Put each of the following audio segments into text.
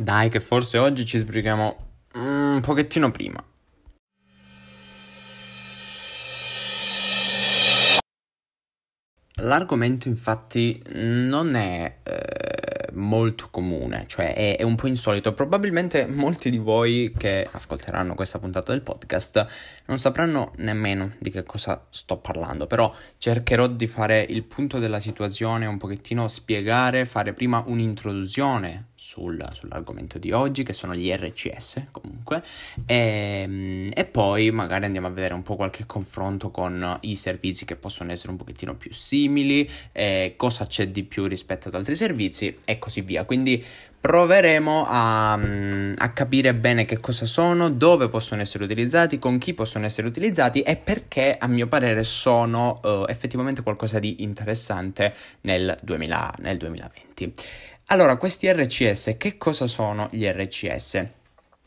Dai, che forse oggi ci sbrighiamo un pochettino prima. L'argomento infatti non è eh, molto comune, cioè è, è, un po' insolito. Probabilmente molti di voi che ascolteranno questa puntata del podcast non sapranno nemmeno di che cosa sto parlando, però cercherò di fare il punto della situazione, un pochettino spiegare, fare prima un'introduzione sul, sull'argomento di oggi, che sono gli RCS comunque, e, ehm, e, poi magari andiamo a vedere un po' qualche confronto con i servizi che possono essere un pochettino più simili, eh, cosa c'è di più rispetto ad altri servizi e così via. Quindi proveremo a, a, capire bene che cosa sono, dove possono essere utilizzati, con chi possono essere utilizzati e perché a mio parere sono uh, effettivamente qualcosa di interessante nel, 2000, nel 2020. Allora, questi RCS, che cosa sono gli RCS?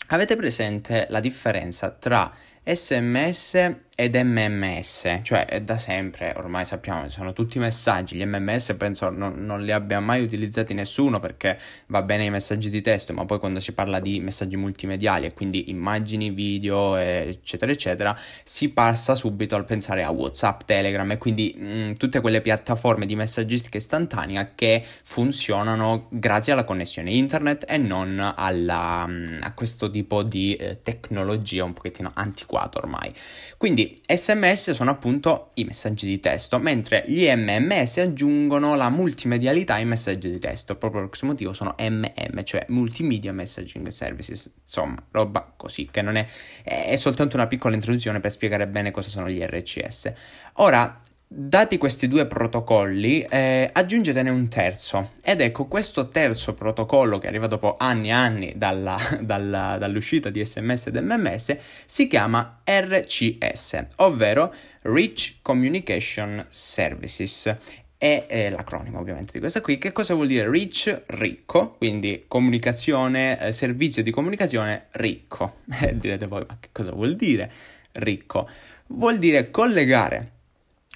Avete presente la differenza tra SMS ed MMS, cioè da sempre ormai sappiamo sono tutti messaggi, gli MMS penso non, non, li abbia mai utilizzati nessuno perché va bene i messaggi di testo, ma poi quando si parla di messaggi multimediali e quindi immagini, video eccetera eccetera, si passa subito al pensare a WhatsApp, Telegram e quindi mh, mm, tutte quelle piattaforme di messaggistica istantanea che funzionano grazie alla connessione internet e non alla, mh, mm, a questo tipo di eh, tecnologia un pochettino antiquata ormai. Quindi quindi SMS sono appunto i messaggi di testo, mentre gli MMS aggiungono la multimedialità ai messaggi di testo, proprio per questo motivo sono MM, cioè Multimedia Messaging Services, insomma, roba così, che non è, è soltanto una piccola introduzione per spiegare bene cosa sono gli RCS. Ora, Dati questi due protocolli, eh, aggiungetene un terzo. Ed ecco, questo terzo protocollo che arriva dopo anni e anni dalla, dalla, dall'uscita di SMS ed MMS si chiama RCS, ovvero Rich Communication Services. È eh, l'acronimo ovviamente di questa qui. Che cosa vuol dire rich? Ricco, quindi comunicazione, eh, servizio di comunicazione ricco. Eh, direte voi, ma che cosa vuol dire ricco? Vuol dire collegare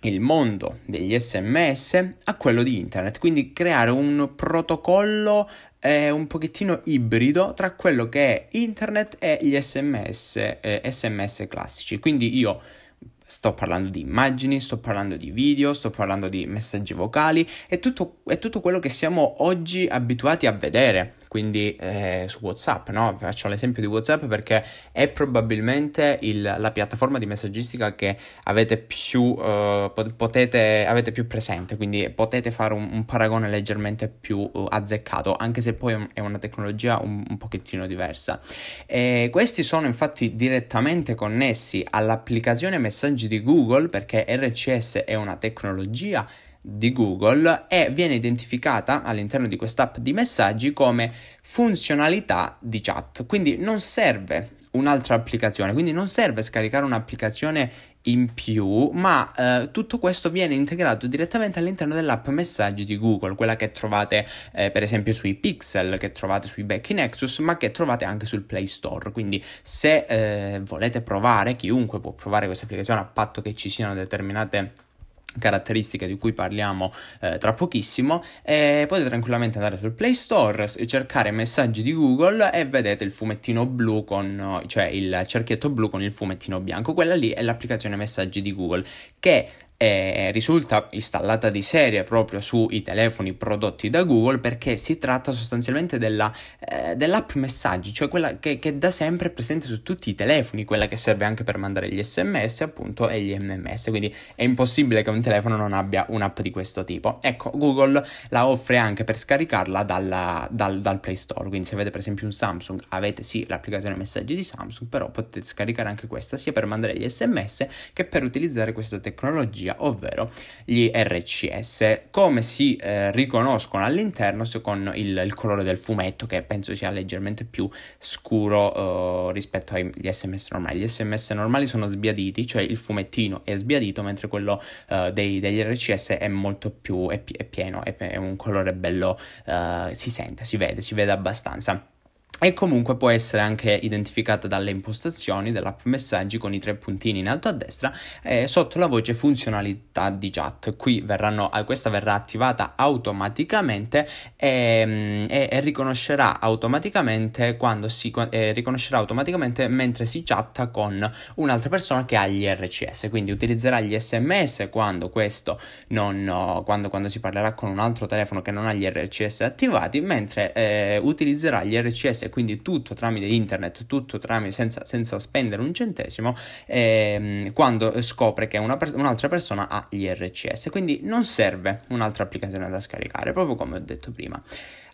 il mondo degli sms a quello di internet, quindi creare un protocollo eh, un pochettino ibrido tra quello che è internet e gli sms, eh, sms classici. Quindi io sto parlando di immagini, sto parlando di video, sto parlando di messaggi vocali e tutto, è tutto quello che siamo oggi abituati a vedere quindi eh, su WhatsApp, no? Faccio l'esempio di WhatsApp perché è probabilmente il, la piattaforma di messaggistica che avete più, uh, potete, avete più presente, quindi potete fare un, un paragone leggermente più uh, azzeccato, anche se poi è una tecnologia un, un pochettino diversa. E questi sono infatti direttamente connessi all'applicazione messaggi di Google perché RCS è una tecnologia di Google e viene identificata all'interno di quest'app di messaggi come funzionalità di chat. Quindi non serve un'altra applicazione, quindi non serve scaricare un'applicazione in più, ma eh, tutto questo viene integrato direttamente all'interno dell'app messaggi di Google, quella che trovate eh, per esempio sui Pixel, che trovate sui Becky Nexus, ma che trovate anche sul Play Store. Quindi se eh, volete provare, chiunque può provare questa applicazione a patto che ci siano determinate caratteristiche di cui parliamo eh, tra pochissimo e potete tranquillamente andare sul Play Store cercare messaggi di Google e vedete il fumettino blu con cioè il cerchietto blu con il fumettino bianco. Quella lì è l'applicazione messaggi di Google che eh, risulta installata di serie proprio sui telefoni prodotti da Google perché si tratta sostanzialmente della, eh, dell'app messaggi, cioè quella che, che, da sempre è presente su tutti i telefoni, quella che serve anche per mandare gli sms appunto e gli mms, quindi è impossibile che un telefono non abbia un'app di questo tipo. Ecco, Google la offre anche per scaricarla dalla, dal, dal Play Store, quindi se avete per esempio un Samsung avete sì l'applicazione messaggi di Samsung, però potete scaricare anche questa sia per mandare gli sms che per utilizzare questa tecnologia tecnologia, ovvero gli RCS. Come si eh, riconoscono all'interno con il, il, colore del fumetto, che penso sia leggermente più scuro eh, rispetto agli SMS normali. Gli SMS normali sono sbiaditi, cioè il fumettino è sbiadito, mentre quello eh, dei, degli RCS è molto più è, è pieno, è, è, un colore bello, eh, si sente, si vede, si vede abbastanza. E comunque può essere anche identificata dalle impostazioni dell'app messaggi con i tre puntini in alto a destra eh, sotto la voce funzionalità di chat. Qui verranno, eh, questa verrà attivata automaticamente e, mm, e, e riconoscerà automaticamente quando si eh, riconoscerà automaticamente mentre si chatta con un'altra persona che ha gli RCS. Quindi utilizzerà gli SMS quando questo non quando, quando si parlerà con un altro telefono che non ha gli RCS attivati, mentre eh, utilizzerà gli RCS quindi tutto tramite internet, tutto tramite, senza, senza spendere un centesimo, ehm, quando scopre che una, un'altra persona ha gli RCS. Quindi non serve un'altra applicazione da scaricare, proprio come ho detto prima.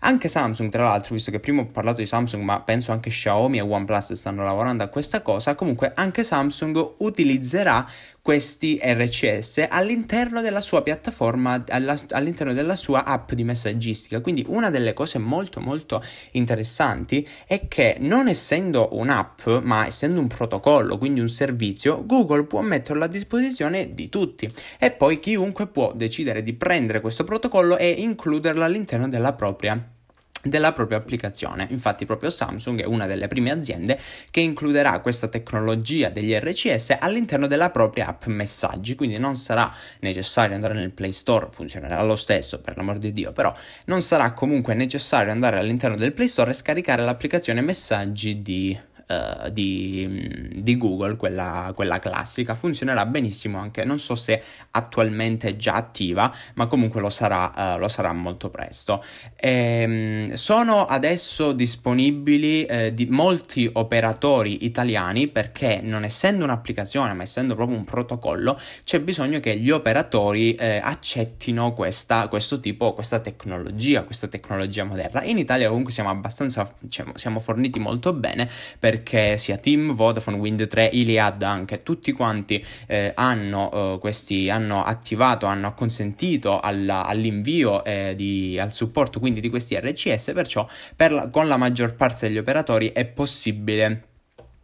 Anche Samsung, tra l'altro, visto che prima ho parlato di Samsung, ma penso anche Xiaomi e OnePlus stanno lavorando a questa cosa, comunque anche Samsung utilizzerà questi RCS all'interno della sua piattaforma, alla, all'interno della sua app di messaggistica. Quindi una delle cose molto molto interessanti è che non essendo un'app, ma essendo un protocollo, quindi un servizio, Google può metterlo a disposizione di tutti e poi chiunque può decidere di prendere questo protocollo e includerlo all'interno della propria della propria applicazione. Infatti proprio Samsung è una delle prime aziende che includerà questa tecnologia degli RCS all'interno della propria app messaggi, quindi non sarà necessario andare nel Play Store, funzionerà lo stesso per l'amor di Dio, però non sarà comunque necessario andare all'interno del Play Store e scaricare l'applicazione messaggi di uh, di, di, Google, quella, quella, classica, funzionerà benissimo anche, non so se attualmente è già attiva, ma comunque lo sarà, uh, lo sarà molto presto. E, um, sono adesso disponibili uh, di molti operatori italiani perché non essendo un'applicazione, ma essendo proprio un protocollo, c'è bisogno che gli operatori accettino questa, questo tipo, questa tecnologia, questa tecnologia moderna. In Italia comunque siamo abbastanza, diciamo, siamo forniti molto bene perché perché sia Team, Vodafone, Wind 3, Iliad anche, tutti quanti eh, hanno, eh, questi, hanno attivato, hanno acconsentito alla, all'invio eh, di, al supporto quindi di questi RCS, perciò per la, con la maggior parte degli operatori è possibile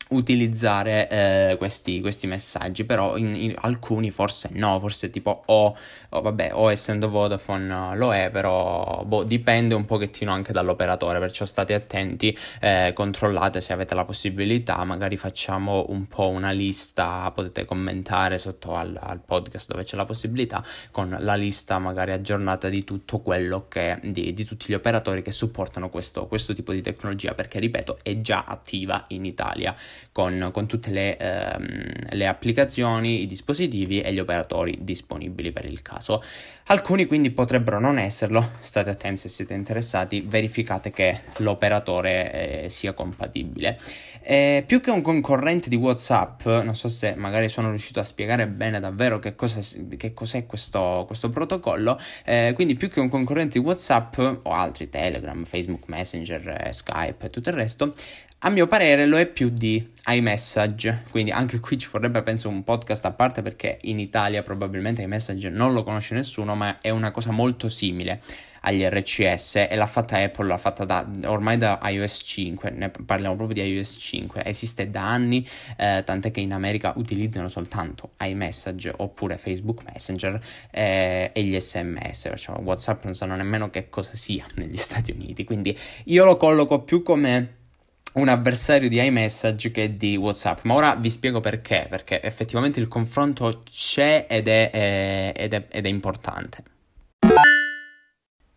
utilizzare eh, questi, questi, messaggi, però in, in, alcuni forse no, forse tipo o, o, vabbè, o essendo Vodafone lo è, però boh, dipende un pochettino anche dall'operatore, perciò state attenti, eh, controllate se avete la possibilità, magari facciamo un po' una lista, potete commentare sotto al, al podcast dove c'è la possibilità, con la lista magari aggiornata di tutto quello che, di, di tutti gli operatori che supportano questo, questo tipo di tecnologia, perché ripeto è già attiva in Italia con, con tutte le, ehm, le applicazioni, i dispositivi e gli operatori disponibili per il caso. Alcuni quindi potrebbero non esserlo, state attenti se siete interessati, verificate che l'operatore eh, sia compatibile. Eh, più che un concorrente di WhatsApp, non so se magari sono riuscito a spiegare bene davvero che, cosa, che cos'è questo, questo protocollo, eh, quindi più che un concorrente di WhatsApp o altri Telegram, Facebook Messenger, eh, Skype e tutto il resto, a mio parere lo è più di iMessage, quindi anche qui ci vorrebbe penso un podcast a parte perché in Italia probabilmente iMessage non lo conosce nessuno, ma è una cosa molto simile agli RCS e l'ha fatta Apple, l'ha fatta da, ormai da iOS 5, ne parliamo proprio di iOS 5, esiste da anni, eh, tant'è che in America utilizzano soltanto iMessage oppure Facebook Messenger eh, e gli SMS, perciò WhatsApp non sanno nemmeno che cosa sia negli Stati Uniti, quindi io lo colloco più come un avversario di iMessage che di WhatsApp. Ma ora vi spiego perché, perché effettivamente il confronto c'è ed è, eh, ed è, ed è importante.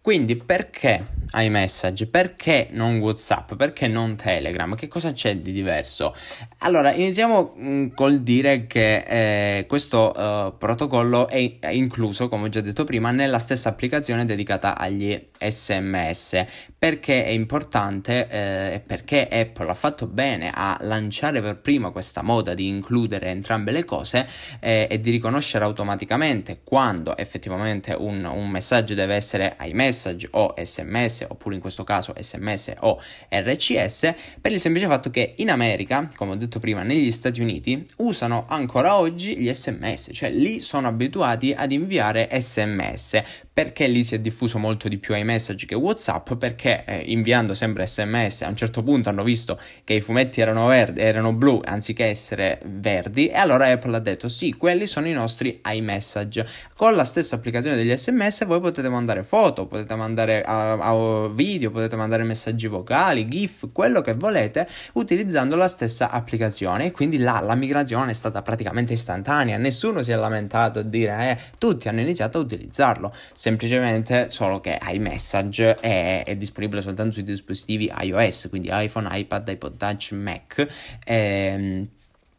Quindi perché iMessage? Perché non WhatsApp? Perché non Telegram? Che cosa c'è di diverso? Allora, iniziamo mm, col dire che eh, questo uh, protocollo è, è, incluso, come ho già detto prima, nella stessa applicazione dedicata agli SMS. Perché è importante eh, e perché Apple ha fatto bene a lanciare per prima questa moda di includere entrambe le cose eh, e di riconoscere automaticamente quando effettivamente un, un messaggio deve essere iMessage message o sms oppure in questo caso sms o RCS per il semplice fatto che in America, come ho detto prima, negli Stati Uniti usano ancora oggi gli sms, cioè lì sono abituati ad inviare sms perché lì si è diffuso molto di più iMessage che WhatsApp? Perché perché eh, inviando sempre sms a un certo punto hanno visto che i fumetti erano, verdi, erano blu anziché essere verdi e allora Apple ha detto sì, quelli sono i nostri iMessage. Con la stessa applicazione degli sms voi potete mandare foto, potete mandare uh, uh, video, potete mandare messaggi vocali, GIF, quello che volete utilizzando la stessa applicazione e quindi là la migrazione è stata praticamente istantanea, nessuno si è lamentato a dire eh, tutti hanno iniziato a utilizzarlo, semplicemente solo che iMessage è, è disponibile soltanto sui dispositivi iOS, quindi iPhone, iPad, iPod Touch, Mac. Ehm,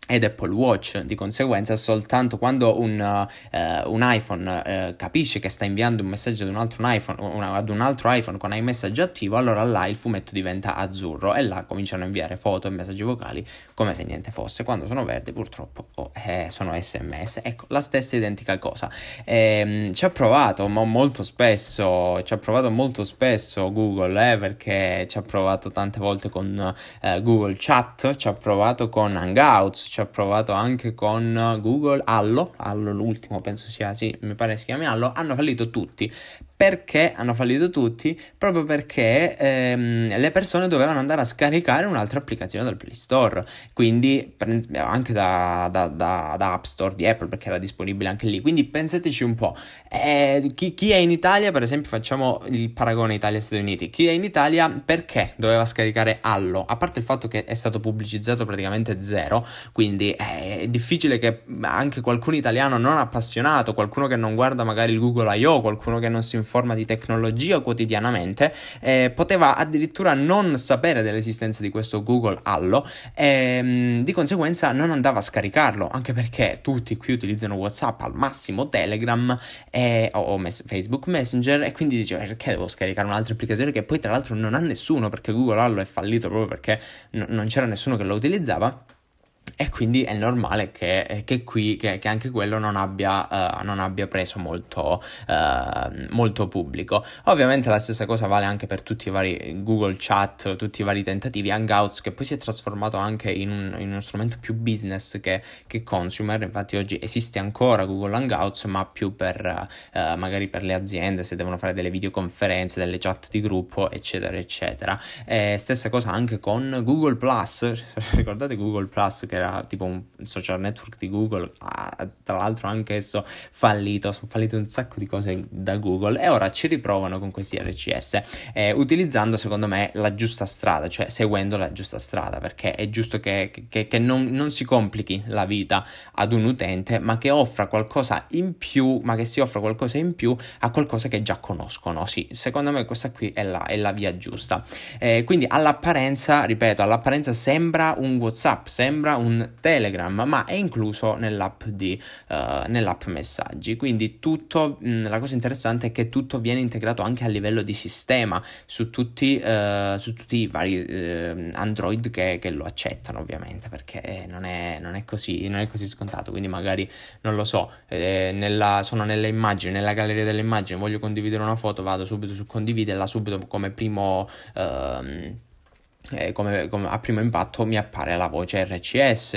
ed Apple Watch. Di conseguenza, soltanto quando un, uh, un iPhone uh, capisce che sta inviando un messaggio ad un altro iPhone, una, ad un altro iPhone con iMessage attivo, allora là il fumetto diventa azzurro e là cominciano a inviare foto e messaggi vocali come se niente fosse. Quando sono verdi, purtroppo oh, eh, sono SMS. Ecco, la stessa identica cosa. Ehm, ci ha provato ma molto spesso, ci ha provato molto spesso Google, eh, perché ci ha provato tante volte con uh, Google Chat, ci ha provato con Hangouts ci ha provato anche con Google, Allo, Allo l'ultimo penso sia, sì, mi pare si chiami Allo, hanno fallito tutti perché hanno fallito tutti? Proprio perché ehm, le persone dovevano andare a scaricare un'altra applicazione dal Play Store, quindi anche da, da, da, da App Store di Apple, perché era disponibile anche lì. Quindi pensateci un po', eh, chi, chi, è in Italia, per esempio, facciamo il paragone Italia-Stati Uniti, chi è in Italia perché doveva scaricare Allo? A parte il fatto che è stato pubblicizzato praticamente zero, quindi è difficile che anche qualcuno italiano non appassionato, qualcuno che non guarda magari il Google I.O., qualcuno che non si informa forma di tecnologia quotidianamente, eh, poteva addirittura non sapere dell'esistenza di questo Google Allo e ehm, di conseguenza non andava a scaricarlo, anche perché tutti qui utilizzano WhatsApp, al massimo Telegram e, o, o mes- Facebook Messenger e quindi dice perché devo scaricare un'altra applicazione che poi tra l'altro non ha nessuno perché Google Allo è fallito proprio perché n- non c'era nessuno che lo utilizzava. E quindi è normale che, eh, che qui, che, che, anche quello non abbia, uh, non abbia preso molto, uh, molto, pubblico. Ovviamente la stessa cosa vale anche per tutti i vari Google Chat, tutti i vari tentativi, Hangouts, che poi si è trasformato anche in, un, in uno strumento più business che, che, consumer. Infatti oggi esiste ancora Google Hangouts, ma più per uh, magari per le aziende, se devono fare delle videoconferenze, delle chat di gruppo, eccetera, eccetera. E stessa cosa anche con Google Plus. Ricordate Google Plus? Che era tipo un social network di Google, ah, tra l'altro anche esso fallito, sono fallite un sacco di cose da Google e ora ci riprovano con questi RCS, eh, utilizzando secondo me la giusta strada, cioè seguendo la giusta strada, perché è giusto che, che, che non, non, si complichi la vita ad un utente, ma che offra qualcosa in più, ma che si offra qualcosa in più a qualcosa che già conoscono. Sì, secondo me questa qui è la, è la via giusta. Eh, quindi all'apparenza, ripeto, all'apparenza sembra un WhatsApp, sembra un Telegram, ma è incluso nell'app, di, uh, nell'app messaggi. Quindi tutto, mh, la cosa interessante è che tutto viene integrato anche a livello di sistema su tutti, uh, su tutti i vari uh, Android che, che, lo accettano, ovviamente, perché non è, non è, così, non è così scontato. Quindi magari, non lo so, eh, nella, sono nelle immagini, nella galleria delle immagini, voglio condividere una foto, vado subito su condividerla, subito come primo... Uh, eh, come, come, a primo impatto mi appare la voce RCS,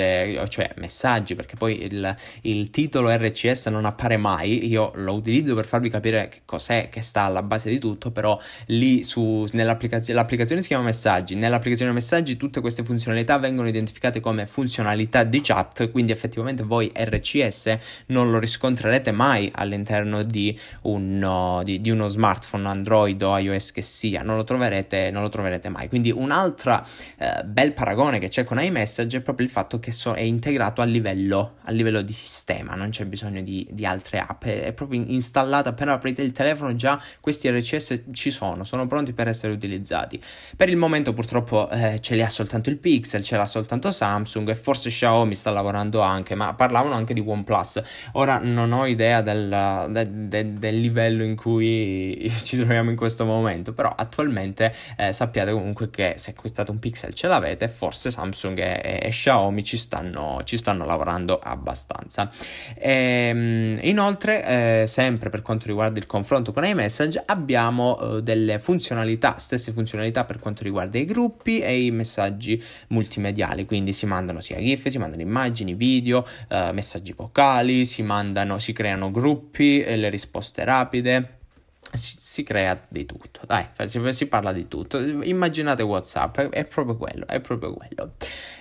cioè messaggi, perché poi il, il, titolo RCS non appare mai, io lo utilizzo per farvi capire che cos'è che sta alla base di tutto, però lì su, nell'applicazione l'applicazione si chiama messaggi, nell'applicazione messaggi tutte queste funzionalità vengono identificate come funzionalità di chat, quindi effettivamente voi RCS non lo riscontrerete mai all'interno di, un, di, di uno smartphone Android o iOS che sia, non lo troverete, non lo troverete mai, quindi un altro altro eh, bel paragone che c'è con iMessage è proprio il fatto che so, è integrato a livello, a livello, di sistema, non c'è bisogno di, di altre app, è, è, proprio installato appena aprite il telefono già questi RCS ci sono, sono pronti per essere utilizzati. Per il momento purtroppo eh, ce li ha soltanto il Pixel, ce l'ha soltanto Samsung e forse Xiaomi sta lavorando anche, ma parlavano anche di OnePlus. Ora non ho idea del, de, de, del livello in cui ci troviamo in questo momento, però attualmente eh, sappiate comunque che se acquistate un Pixel ce l'avete, forse Samsung e, e Xiaomi ci stanno, ci stanno, lavorando abbastanza. E, ehm, inoltre, eh, sempre per quanto riguarda il confronto con iMessage, abbiamo eh, delle funzionalità, stesse funzionalità per quanto riguarda i gruppi e i messaggi multimediali, quindi si mandano sia GIF, si mandano immagini, video, eh, messaggi vocali, si mandano, si creano gruppi, le risposte rapide si, si, crea di tutto, dai, si, si, parla di tutto. Immaginate WhatsApp, è, è proprio quello, è proprio quello.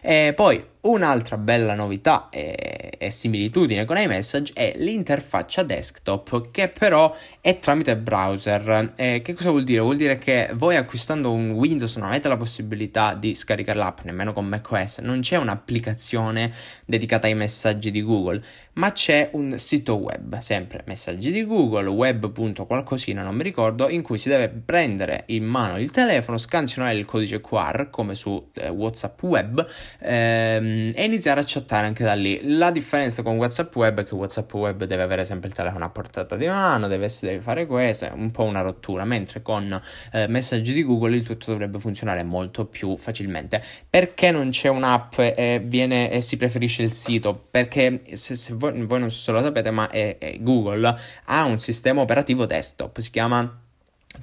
E poi un'altra bella novità e, e, similitudine con iMessage è l'interfaccia desktop che però è tramite browser. E che cosa vuol dire? Vuol dire che voi acquistando un Windows non avete la possibilità di scaricare l'app, nemmeno con macOS, non c'è un'applicazione dedicata ai messaggi di Google, ma c'è un sito web, sempre messaggi di Google, web.qualcosina, non mi ricordo, in cui si deve prendere in mano il telefono, scansionare il codice QR come su eh, WhatsApp web ehm, e iniziare a chattare anche da lì. La differenza con WhatsApp web è che WhatsApp web deve avere sempre il telefono a portata di mano, deve, deve fare questo, è un po' una rottura, mentre con eh, messaggi di Google il tutto dovrebbe funzionare molto più facilmente. Perché non c'è un'app e, viene, e si preferisce il sito? Perché se, se voi, voi, non so se lo sapete, ma è, è Google ha un sistema operativo desktop, si chiama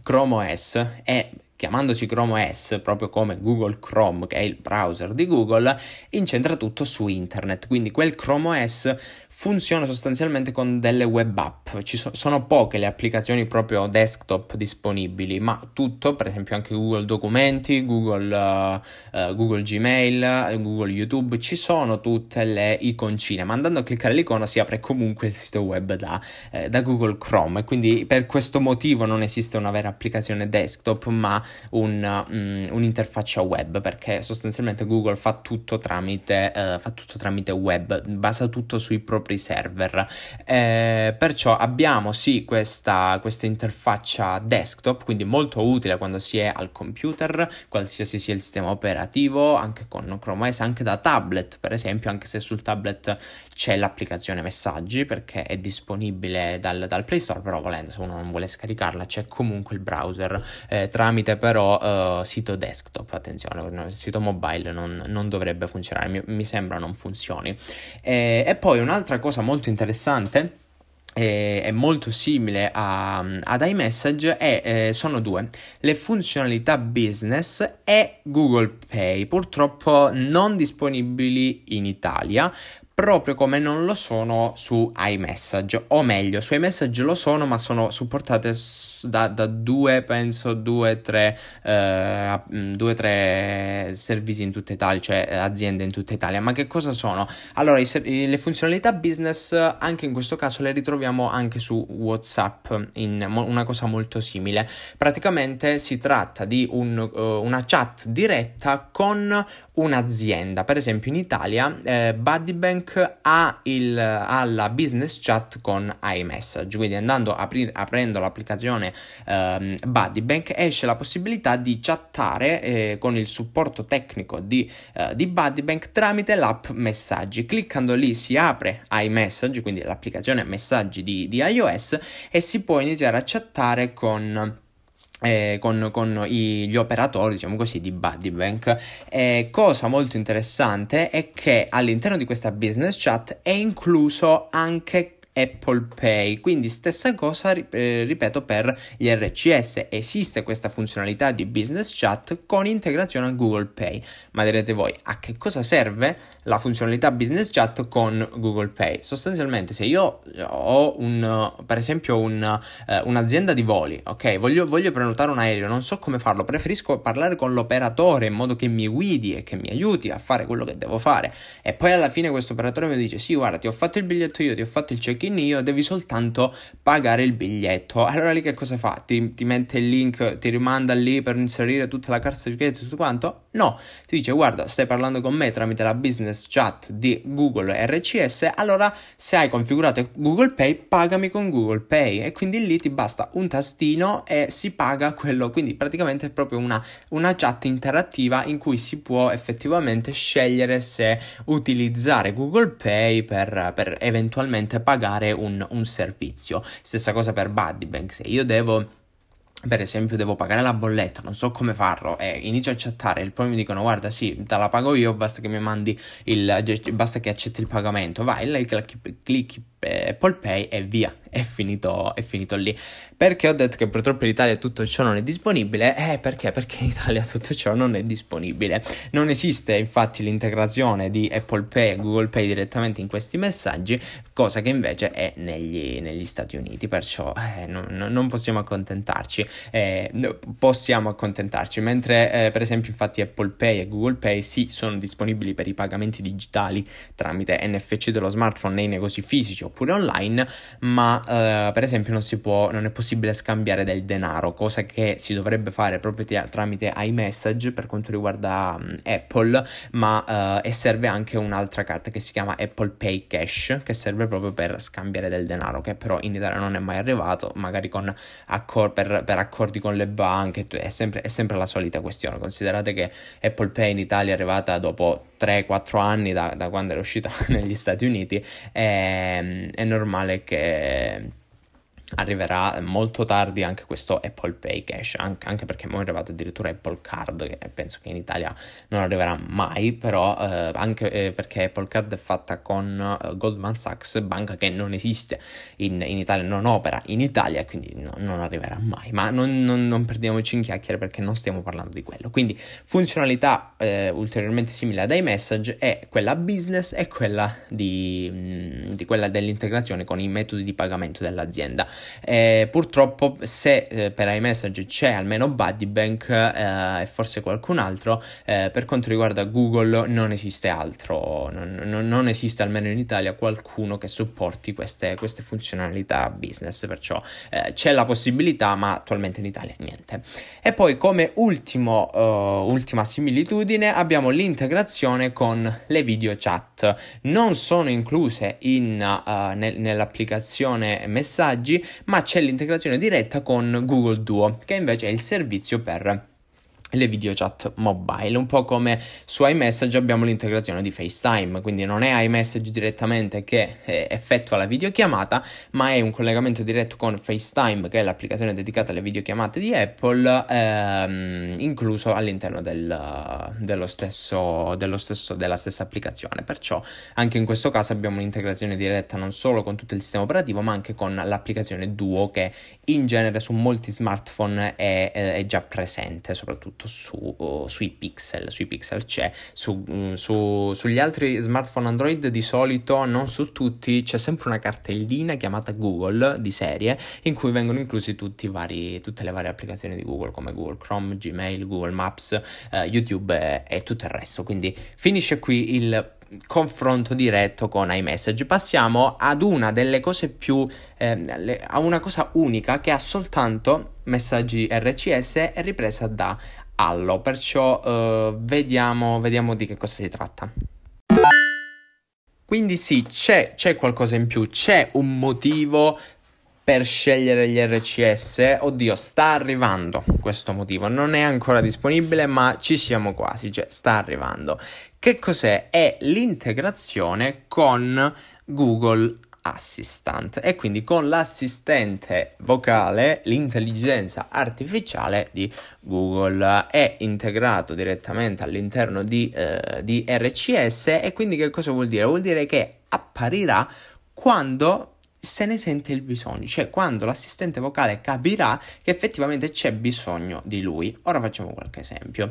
Chrome OS e chiamandosi Chrome OS, proprio come Google Chrome, che è il browser di Google, incentra tutto su internet. Quindi quel Chrome OS funziona sostanzialmente con delle web app. Ci so- sono poche le applicazioni proprio desktop disponibili, ma tutto, per esempio anche Google Documenti, Google, uh, uh, Google Gmail, Google YouTube, ci sono tutte le iconcine. Ma andando a cliccare l'icona si apre comunque il sito web da, eh, da Google Chrome. E quindi per questo motivo non esiste una vera applicazione desktop, ma un, um, un'interfaccia web perché sostanzialmente Google fa tutto tramite, uh, fa tutto tramite web, basa tutto sui propri server. Eh, perciò abbiamo sì questa, questa interfaccia desktop, quindi molto utile quando si è al computer, qualsiasi sia il sistema operativo, anche con Chrome OS, anche da tablet per esempio, anche se sul tablet c'è l'applicazione messaggi perché è disponibile dal, dal Play Store, però volendo se uno non vuole scaricarla c'è comunque il browser. Eh, tramite però uh, sito desktop, attenzione, il sito mobile non, non dovrebbe funzionare, mi, mi, sembra non funzioni. E, e poi un'altra cosa molto interessante è molto simile a, ad iMessage e eh, sono due. Le funzionalità business e Google Pay purtroppo non disponibili in Italia proprio come non lo sono su iMessage, o meglio, su iMessage lo sono, ma sono supportate da, da due, penso, due, tre, eh, mm, due, tre servizi in tutta Italia, cioè aziende in tutta Italia. Ma che cosa sono? Allora, i, le funzionalità business, anche in questo caso, le ritroviamo anche su WhatsApp, in una cosa molto simile. Praticamente si tratta di un, uh, una chat diretta con un'azienda. Per esempio, in Italia, eh, Buddybank ha, il, ha la business chat con iMessage, quindi andando a apri- aprendo l'applicazione ehm, BuddyBank esce la possibilità di chattare eh, con il supporto tecnico di, eh, di BuddyBank tramite l'app messaggi. Cliccando lì si apre iMessage, quindi l'applicazione messaggi di, di iOS e si può iniziare a chattare con eh, con, con i, gli operatori, diciamo così, di Buddybank. Eh, cosa molto interessante è che all'interno di questa business chat è incluso anche Apple Pay. Quindi stessa cosa, eh, ripeto, per gli RCS. Esiste questa funzionalità di business chat con integrazione a Google Pay. Ma direte voi, a che cosa serve la funzionalità business chat con Google Pay? Sostanzialmente, se io ho un, per esempio, un, eh, un'azienda di voli, ok, voglio, voglio prenotare un aereo, non so come farlo, preferisco parlare con l'operatore in modo che mi guidi e che mi aiuti a fare quello che devo fare. E poi alla fine questo operatore mi dice, sì, guarda, ti ho fatto il biglietto io, ti ho fatto il check check-in io, devi soltanto pagare il biglietto. Allora lì che cosa fa? Ti, ti mette il link, ti rimanda lì per inserire tutta la carta di credito e tutto quanto? No, ti dice guarda, stai parlando con me tramite la business chat di Google RCS, allora se hai configurato Google Pay, pagami con Google Pay e quindi lì ti basta un tastino e si paga quello, quindi praticamente è proprio una, una chat interattiva in cui si può effettivamente scegliere se utilizzare Google Pay per, per eventualmente pagare pagare un, un servizio. Stessa cosa per Buddybank, se io devo per esempio devo pagare la bolletta, non so come farlo e inizio a chattare poi mi dicono guarda sì, te la pago io, basta che mi mandi il, basta che accetti il pagamento, vai, lei clicchi, clicchi Apple Pay e via, è finito, è finito lì. Perché ho detto che purtroppo in Italia tutto ciò non è disponibile? Eh, perché? Perché in Italia tutto ciò non è disponibile. Non esiste infatti l'integrazione di Apple Pay e Google Pay direttamente in questi messaggi, cosa che invece è negli, negli Stati Uniti, perciò eh, non, non, possiamo accontentarci. Eh, possiamo accontentarci, mentre eh, per esempio infatti Apple Pay e Google Pay sì sono disponibili per i pagamenti digitali tramite NFC dello smartphone nei negozi fisici oppure online, ma eh, per esempio non può, non è possibile scambiare del denaro, cosa che si dovrebbe fare proprio t- tramite iMessage per quanto riguarda um, Apple, ma uh, e serve anche un'altra carta che si chiama Apple Pay Cash, che serve proprio per scambiare del denaro, che però in Italia non è mai arrivato, magari con accor- per, per, accordi con le banche, è sempre, è sempre la solita questione. Considerate che Apple Pay in Italia è arrivata dopo 3-4 anni da, da, quando era uscita negli Stati Uniti, è, è normale che um, arriverà molto tardi anche questo Apple Pay Cash, anche, anche perché è arrivato addirittura Apple Card, che penso che in Italia non arriverà mai, però eh, anche eh, perché Apple Card è fatta con eh, Goldman Sachs, banca che non esiste in, in, Italia, non opera in Italia, quindi no, non arriverà mai. Ma non, non, non, perdiamoci in chiacchiere perché non stiamo parlando di quello. Quindi funzionalità eh, ulteriormente simili ad iMessage è quella business e quella, di, mh, di quella dell'integrazione con i metodi di pagamento dell'azienda. Eh, purtroppo se eh, per iMessage c'è almeno BuddyBank eh, e forse qualcun altro, eh, per quanto riguarda Google non esiste altro, non, non, non, esiste almeno in Italia qualcuno che supporti queste, queste funzionalità business, perciò eh, c'è la possibilità ma attualmente in Italia niente. E poi come ultimo, uh, ultima similitudine abbiamo l'integrazione con le video chat, non sono incluse in, uh, nel, nell'applicazione messaggi ma c'è l'integrazione diretta con Google Duo, che invece è il servizio per le video chat mobile, un po' come su iMessage abbiamo l'integrazione di FaceTime, quindi non è iMessage direttamente che eh, effettua la videochiamata, ma è un collegamento diretto con FaceTime, che è l'applicazione dedicata alle videochiamate di Apple, ehm, incluso all'interno del, dello stesso, dello stesso, della stessa applicazione. Perciò anche in questo caso abbiamo un'integrazione diretta non solo con tutto il sistema operativo, ma anche con l'applicazione Duo che in genere su molti smartphone è, è già presente, soprattutto soprattutto su, oh, sui pixel, sui pixel c'è, su, mm, su, sugli altri smartphone Android di solito, non su tutti, c'è sempre una cartellina chiamata Google di serie in cui vengono inclusi vari, tutte le varie applicazioni di Google come Google Chrome, Gmail, Google Maps, eh, YouTube e, e tutto il resto. Quindi finisce qui il confronto diretto con iMessage. Passiamo ad una delle cose più eh, a una cosa unica che ha soltanto messaggi RCS e ripresa da Allo. Perciò eh, vediamo, vediamo di che cosa si tratta. Quindi sì, c'è, c'è qualcosa in più, c'è un motivo per scegliere gli RCS. Oddio, sta arrivando questo motivo. Non è ancora disponibile, ma ci siamo quasi, cioè sta arrivando. Che cos'è? È l'integrazione con Google Assistant e quindi con l'assistente vocale, l'intelligenza artificiale di Google è integrato direttamente all'interno di, eh, di RCS e quindi che cosa vuol dire? Vuol dire che apparirà quando se ne sente il bisogno, cioè quando l'assistente vocale capirà che effettivamente c'è bisogno di lui. Ora facciamo qualche esempio.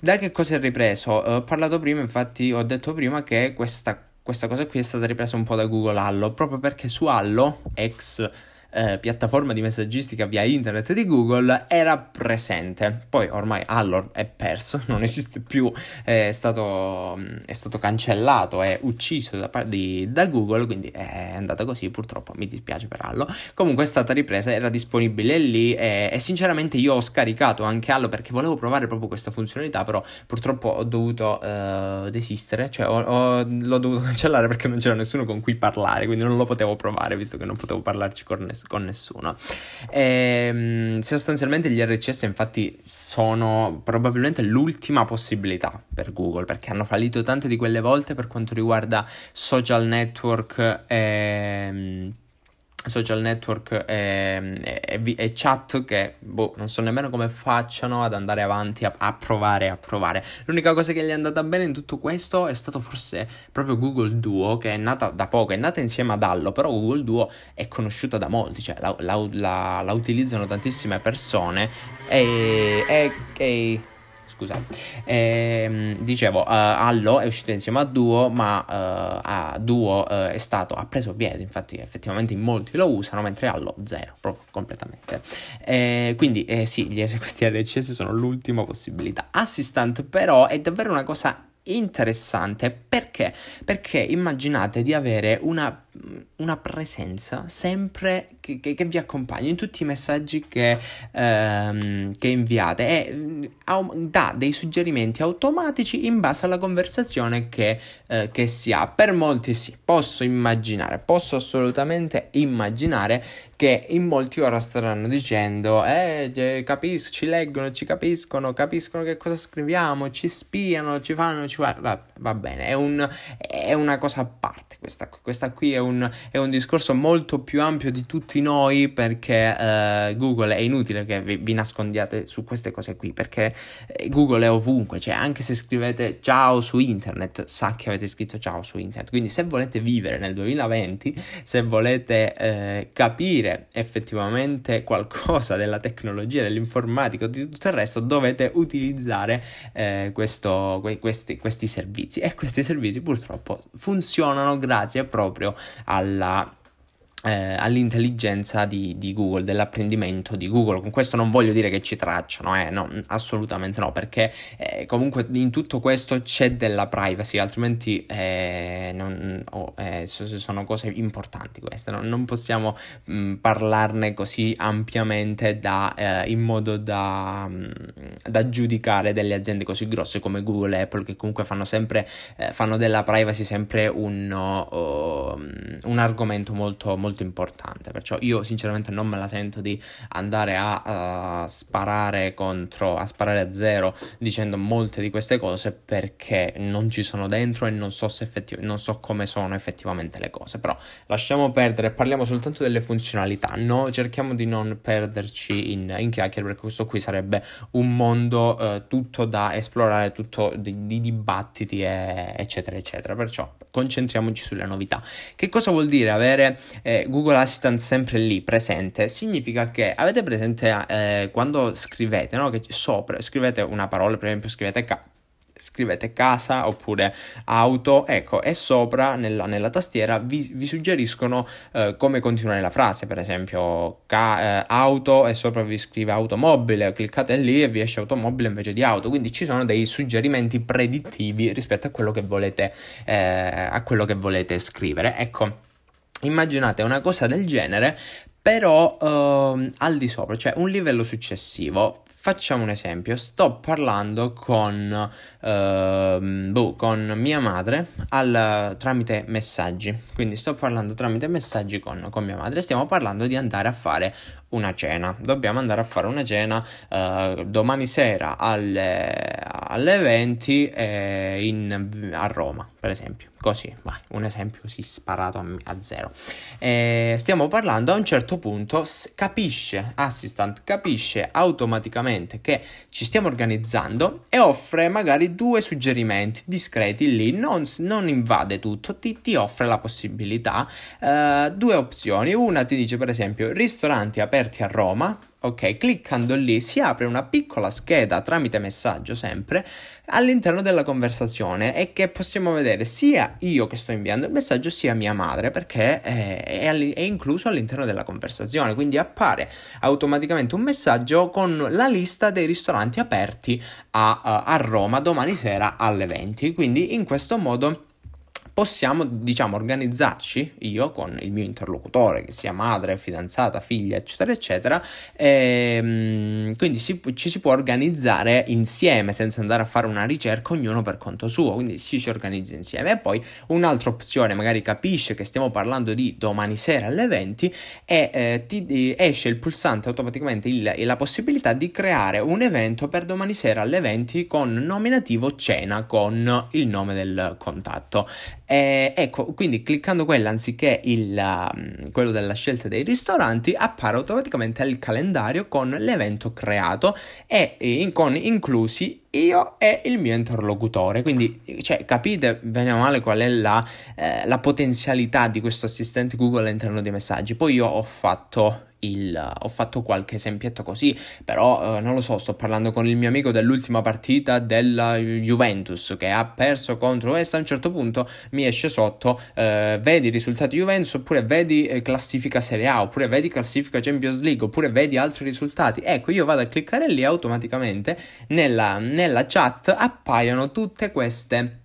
Da che cosa è ripreso? Ho parlato prima, infatti ho detto prima che questa, questa cosa qui è stata ripresa un po' da Google Allo, proprio perché su Allo, ex eh, piattaforma di messaggistica via internet di Google era presente. Poi ormai Allor è perso, non esiste più, è stato, è stato cancellato, è ucciso da, di, da, Google, quindi è andata così, purtroppo mi dispiace per Allo. Comunque è stata ripresa, era disponibile lì e, e sinceramente io ho scaricato anche Allo perché volevo provare proprio questa funzionalità, però purtroppo ho dovuto uh, desistere, cioè ho, ho, l'ho dovuto cancellare perché non c'era nessuno con cui parlare, quindi non lo potevo provare visto che non potevo parlarci con nessuno con nessuno. E, ehm, sostanzialmente gli RCS infatti sono probabilmente l'ultima possibilità per Google perché hanno fallito tante di quelle volte per quanto riguarda social network e, social network e, e, e, chat che boh, non so nemmeno come facciano ad andare avanti a, a, provare a provare. L'unica cosa che gli è andata bene in tutto questo è stato forse proprio Google Duo che è nata da poco, è nata insieme ad Allo, però Google Duo è conosciuta da molti, cioè la, la, la, la utilizzano tantissime persone e, e, scusa. Ehm, dicevo, uh, Allo è uscito insieme a Duo, ma uh, a Duo uh, è stato, ha preso piede, infatti effettivamente in molti lo usano, mentre Allo zero, proprio completamente. Eh, quindi eh, sì, gli, questi RCS sono l'ultima possibilità. Assistant però è davvero una cosa interessante perché? Perché immaginate di avere una, una presenza sempre che, che, che, vi accompagna in tutti i messaggi che, ehm, che inviate e mm, dà dei suggerimenti automatici in base alla conversazione che, eh, che si ha. Per molti sì, posso immaginare, posso assolutamente immaginare che in molti ora staranno dicendo eh, capisco, ci leggono, ci capiscono, capiscono che cosa scriviamo, ci spiano, ci fanno, ci va, va, va bene, è, un, è, una cosa a parte questa, questa qui è un, è un, discorso molto più ampio di tutti noi perché eh, Google è inutile che vi, vi, nascondiate su queste cose qui perché eh, Google è ovunque, cioè anche se scrivete ciao su internet sa che avete scritto ciao su internet, quindi se volete vivere nel 2020, se volete eh, capire effettivamente qualcosa della tecnologia, dell'informatica o di tutto il resto, dovete utilizzare eh, questo, que- questi, questi servizi. E questi servizi purtroppo funzionano grazie proprio alla eh, all'intelligenza di, di, Google, dell'apprendimento di Google. Con questo non voglio dire che ci tracciano, eh, no, assolutamente no, perché eh, comunque in tutto questo c'è della privacy, altrimenti eh, non, oh, sono cose importanti queste, no? non possiamo mh, mm, parlarne così ampiamente da, eh, in modo da, mh, mm, da, giudicare delle aziende così grosse come Google e Apple che comunque fanno sempre, fanno della privacy sempre un, oh, un argomento molto, molto molto importante. Perciò io sinceramente non me la sento di andare a uh, sparare contro, a sparare a zero dicendo molte di queste cose perché non ci sono dentro e non so, se effettiv- non so come sono effettivamente le cose. Però lasciamo perdere, parliamo soltanto delle funzionalità. No? Cerchiamo di non perderci in, in chiacchiere perché questo qui sarebbe un mondo uh, tutto da esplorare, tutto di, di dibattiti e, eccetera eccetera. Perciò concentriamoci sulle novità. Che cosa vuol dire avere eh, Google Assistant sempre lì presente significa che avete presente eh, quando scrivete, no? Che sopra scrivete una parola, per esempio scrivete ca- scrivete casa oppure auto, ecco, e sopra nella, nella tastiera vi, vi suggeriscono eh, come continuare la frase, per esempio ca- eh, auto e sopra vi scrive automobile, cliccate lì e vi esce automobile invece di auto, quindi ci sono dei suggerimenti predittivi rispetto a quello che volete, eh, a quello che volete scrivere, ecco. Immaginate una cosa del genere, però uh, al di sopra, cioè un livello successivo. Facciamo un esempio, sto parlando con, uh, boh, con mia madre al, tramite messaggi, quindi sto parlando tramite messaggi con, con, mia madre, stiamo parlando di andare a fare una cena, dobbiamo andare a fare una cena uh, domani sera alle, alle 20 eh, in, a Roma, per esempio. Così, vai, un esempio così sparato a, a zero. Eh, stiamo parlando a un certo punto, capisce, Assistant capisce automaticamente che ci stiamo organizzando e offre magari due suggerimenti discreti lì, non, non invade tutto, ti, ti, offre la possibilità, eh, due opzioni. Una ti dice per esempio ristoranti aperti a Roma, Ok, cliccando lì si apre una piccola scheda tramite messaggio sempre all'interno della conversazione e che possiamo vedere sia io che sto inviando il messaggio sia mia madre perché è, è, è incluso all'interno della conversazione, quindi appare automaticamente un messaggio con la lista dei ristoranti aperti a, a Roma domani sera alle 20, quindi in questo modo possiamo, diciamo, organizzarci, io con il mio interlocutore, che sia madre, fidanzata, figlia, eccetera, eccetera, e, ehm, quindi si, ci si può organizzare insieme senza andare a fare una ricerca, ognuno per conto suo, quindi ci si organizza insieme. E poi un'altra opzione, magari capisce che stiamo parlando di domani sera alle 20 e eh, ti esce il pulsante automaticamente il, la possibilità di creare un evento per domani sera alle 20 con nominativo cena con il nome del contatto E, ecco, quindi cliccando quella anziché il, um, quello della scelta dei ristoranti, appare automaticamente il calendario con l'evento creato e in, con inclusi io e il mio interlocutore. Quindi, cioè, capite bene o male qual è la, eh, la potenzialità di questo assistente Google all'interno dei messaggi. Poi io ho fatto il, ho fatto qualche esempietto così, però eh, non lo so, sto parlando con il mio amico dell'ultima partita della Juventus che ha perso contro West, a un certo punto mi esce sotto, eh, vedi risultati Juventus, oppure vedi eh, classifica Serie A, oppure vedi classifica Champions League, oppure vedi altri risultati. Ecco, io vado a cliccare lì automaticamente nella, nella chat appaiono tutte queste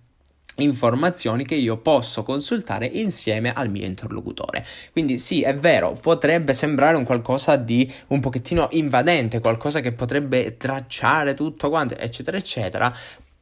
informazioni che io posso consultare insieme al mio interlocutore. Quindi sì, è vero, potrebbe sembrare un qualcosa di un pochettino invadente, qualcosa che potrebbe tracciare tutto quanto, eccetera, eccetera,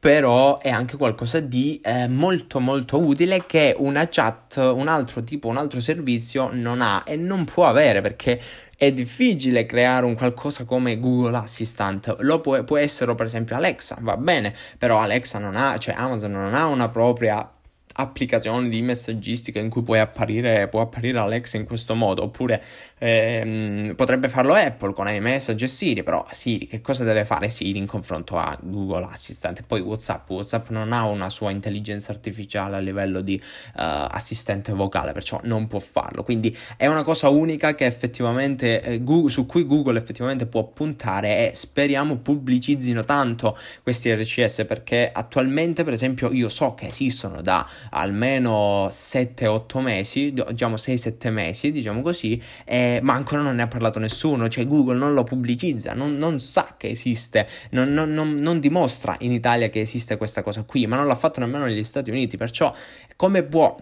però è anche qualcosa di eh, molto molto utile che una chat, un altro tipo, un altro servizio non ha e non può avere perché è difficile creare un qualcosa come Google Assistant. Lo può, può essere per esempio Alexa, va bene, però Alexa non ha, cioè Amazon non ha una propria applicazione di messaggistica in cui puoi apparire, può apparire Alexa in questo modo, oppure ehm, potrebbe farlo Apple con iMessage e Siri, però Siri che cosa deve fare Siri in confronto a Google Assistant? poi WhatsApp, WhatsApp non ha una sua intelligenza artificiale a livello di uh, assistente vocale, perciò non può farlo, quindi è una cosa unica che effettivamente eh, Google, su cui Google effettivamente può puntare e speriamo pubblicizzino tanto questi RCS perché attualmente per esempio io so che esistono da almeno 7-8 mesi, diciamo 6-7 mesi, diciamo così, eh, ma ancora non ne ha parlato nessuno, cioè Google non lo pubblicizza, non, non sa che esiste, non, non, non, dimostra in Italia che esiste questa cosa qui, ma non l'ha fatto nemmeno negli Stati Uniti, perciò come può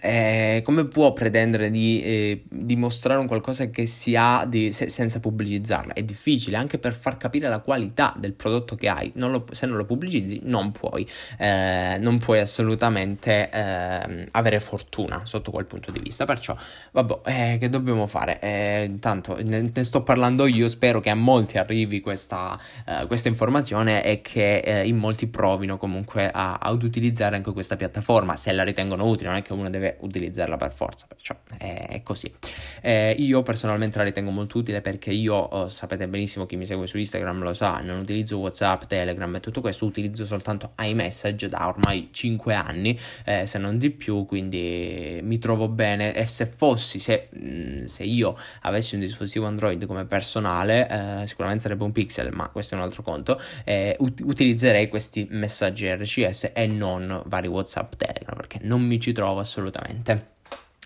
eh, come può pretendere di eh, dimostrare un qualcosa che si ha di, se, senza pubblicizzarla? È difficile anche per far capire la qualità del prodotto che hai. Non lo, se non lo pubblicizzi, non puoi, eh, non puoi assolutamente ehm, avere fortuna sotto quel punto di vista. Perciò, vabbè, eh, che dobbiamo fare? Eh, intanto ne, ne, sto parlando io. Spero che a molti arrivi questa, eh, questa informazione e che in molti provino comunque a, ad utilizzare anche questa piattaforma se la ritengono utile. Non è che uno deve deve utilizzarla per forza, perciò è, così. Eh, io personalmente la ritengo molto utile perché io, oh, sapete benissimo chi mi segue su Instagram lo sa, non utilizzo WhatsApp, Telegram e tutto questo, utilizzo soltanto iMessage da ormai 5 anni, eh, se non di più, quindi mi trovo bene e se fossi, se, mm, se io avessi un dispositivo Android come personale, eh, sicuramente sarebbe un Pixel, ma questo è un altro conto, eh, ut- utilizzerei questi messaggi RCS e non vari WhatsApp, Telegram, perché non mi ci trovo assolutamente assolutamente.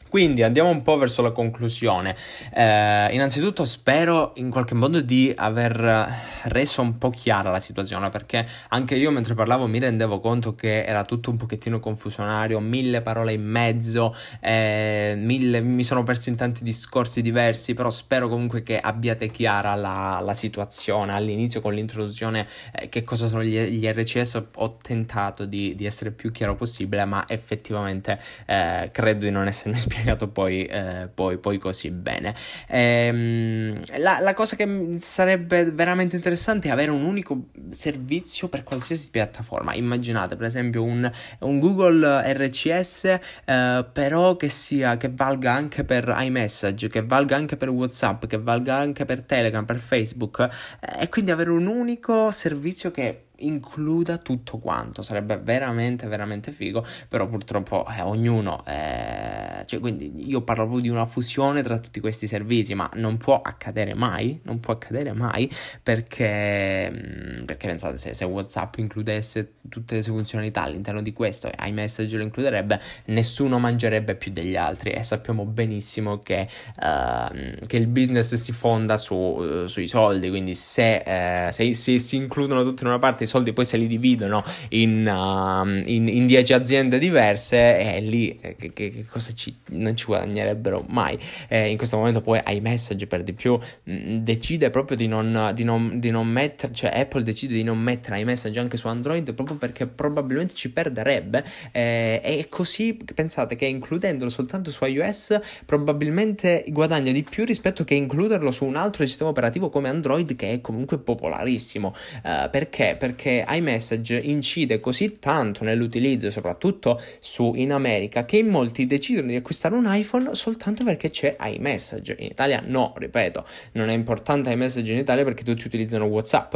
Quindi andiamo un po' verso la conclusione. Eh, innanzitutto spero in qualche modo di aver reso un po' chiara la situazione perché anche io mentre parlavo mi rendevo conto che era tutto un pochettino confusionario, mille parole in mezzo, eh, mille, mi sono perso in tanti discorsi diversi, però spero comunque che abbiate chiara la, la situazione. All'inizio con l'introduzione eh, che cosa sono gli, gli RCS ho tentato di, di, essere più chiaro possibile, ma effettivamente eh, credo di non essermi spiegato spiegato poi, eh, poi, poi così bene. Ehm, la, la, cosa che sarebbe veramente interessante è avere un unico servizio per qualsiasi piattaforma. Immaginate per esempio un, un Google RCS, eh, però che sia che valga anche per iMessage, che valga anche per WhatsApp, che valga anche per Telegram, per Facebook, eh, e quindi avere un unico servizio che includa tutto quanto. Sarebbe veramente veramente figo però purtroppo eh, ognuno eh, cioè quindi io parlo proprio di una fusione tra tutti questi servizi ma non può accadere mai non può accadere mai perché mm, perché pensate se, se whatsapp includesse tutte le sue funzionalità all'interno di questo e iMessage lo includerebbe nessuno mangerebbe più degli altri. E sappiamo benissimo che, uh, che il business si fonda su, uh, sui soldi quindi se, uh, se, se si includono tutti in una parte soldi poi se li dividono in, uh, in, in 10 aziende diverse e lì eh, che, che, cosa ci, non ci guadagnerebbero mai. Eh, in questo momento poi iMessage per di più mh, mm, decide proprio di non, di, non, di non mettere, cioè Apple decide di non mettere iMessage anche su Android proprio perché probabilmente ci perderebbe eh, e così pensate che includendolo soltanto su iOS probabilmente guadagna di più rispetto che includerlo su un altro sistema operativo come Android che è comunque popolarissimo. Uh, perché? Perché perché iMessage incide così tanto nell'utilizzo, soprattutto su in America, che in molti decidono di acquistare un iPhone soltanto perché c'è iMessage. In Italia no, ripeto, non è importante iMessage in Italia perché tutti utilizzano WhatsApp.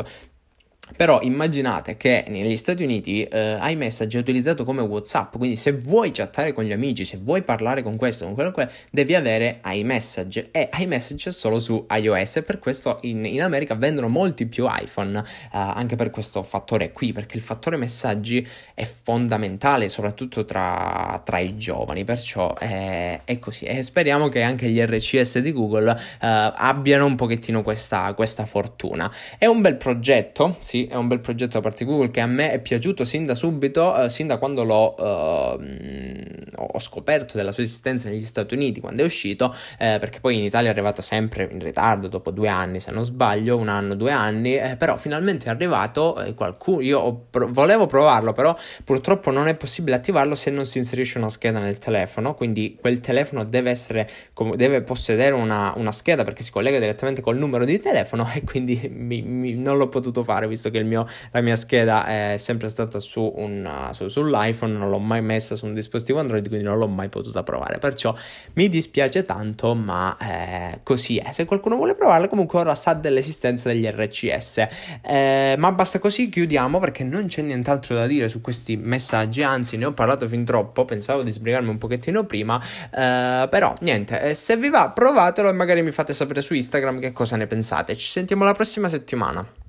Però immaginate che negli Stati Uniti eh, iMessage è utilizzato come WhatsApp, quindi se vuoi chattare con gli amici, se vuoi parlare con questo, con quello, devi avere iMessage. E iMessage è solo su iOS per questo in, in America vendono molti più iPhone, eh, anche per questo fattore qui, perché il fattore messaggi è fondamentale, soprattutto tra, tra i giovani, perciò è, è, così. E speriamo che anche gli RCS di Google eh, abbiano un pochettino questa, questa fortuna. È un bel progetto, sì, è un bel progetto da parte di Google che a me è piaciuto sin da subito, eh, sin da quando l'ho eh, ho scoperto della sua esistenza negli Stati Uniti quando è uscito, eh, perché poi in Italia è arrivato sempre in ritardo, dopo due anni se non sbaglio, un anno, due anni, eh, però finalmente è arrivato, eh, qualcuno, io pro- volevo provarlo, però purtroppo non è possibile attivarlo se non si inserisce una scheda nel telefono, quindi quel telefono deve essere, deve possedere una, una scheda perché si collega direttamente col numero di telefono e quindi mi, mi, non l'ho potuto fare visto che mio, la mia scheda è sempre stata su un, su, sull'iPhone, non l'ho mai messa su un dispositivo Android, quindi non l'ho mai potuta provare. Perciò mi dispiace tanto, ma eh, così è. Se qualcuno vuole provarla, comunque ora sa dell'esistenza degli RCS. Eh, ma basta così, chiudiamo perché non c'è nient'altro da dire su questi messaggi. Anzi, ne ho parlato fin troppo. Pensavo di sbrigarmi un pochettino prima. Eh, però niente, eh, se vi va, provatelo e magari mi fate sapere su Instagram che cosa ne pensate. Ci sentiamo la prossima settimana.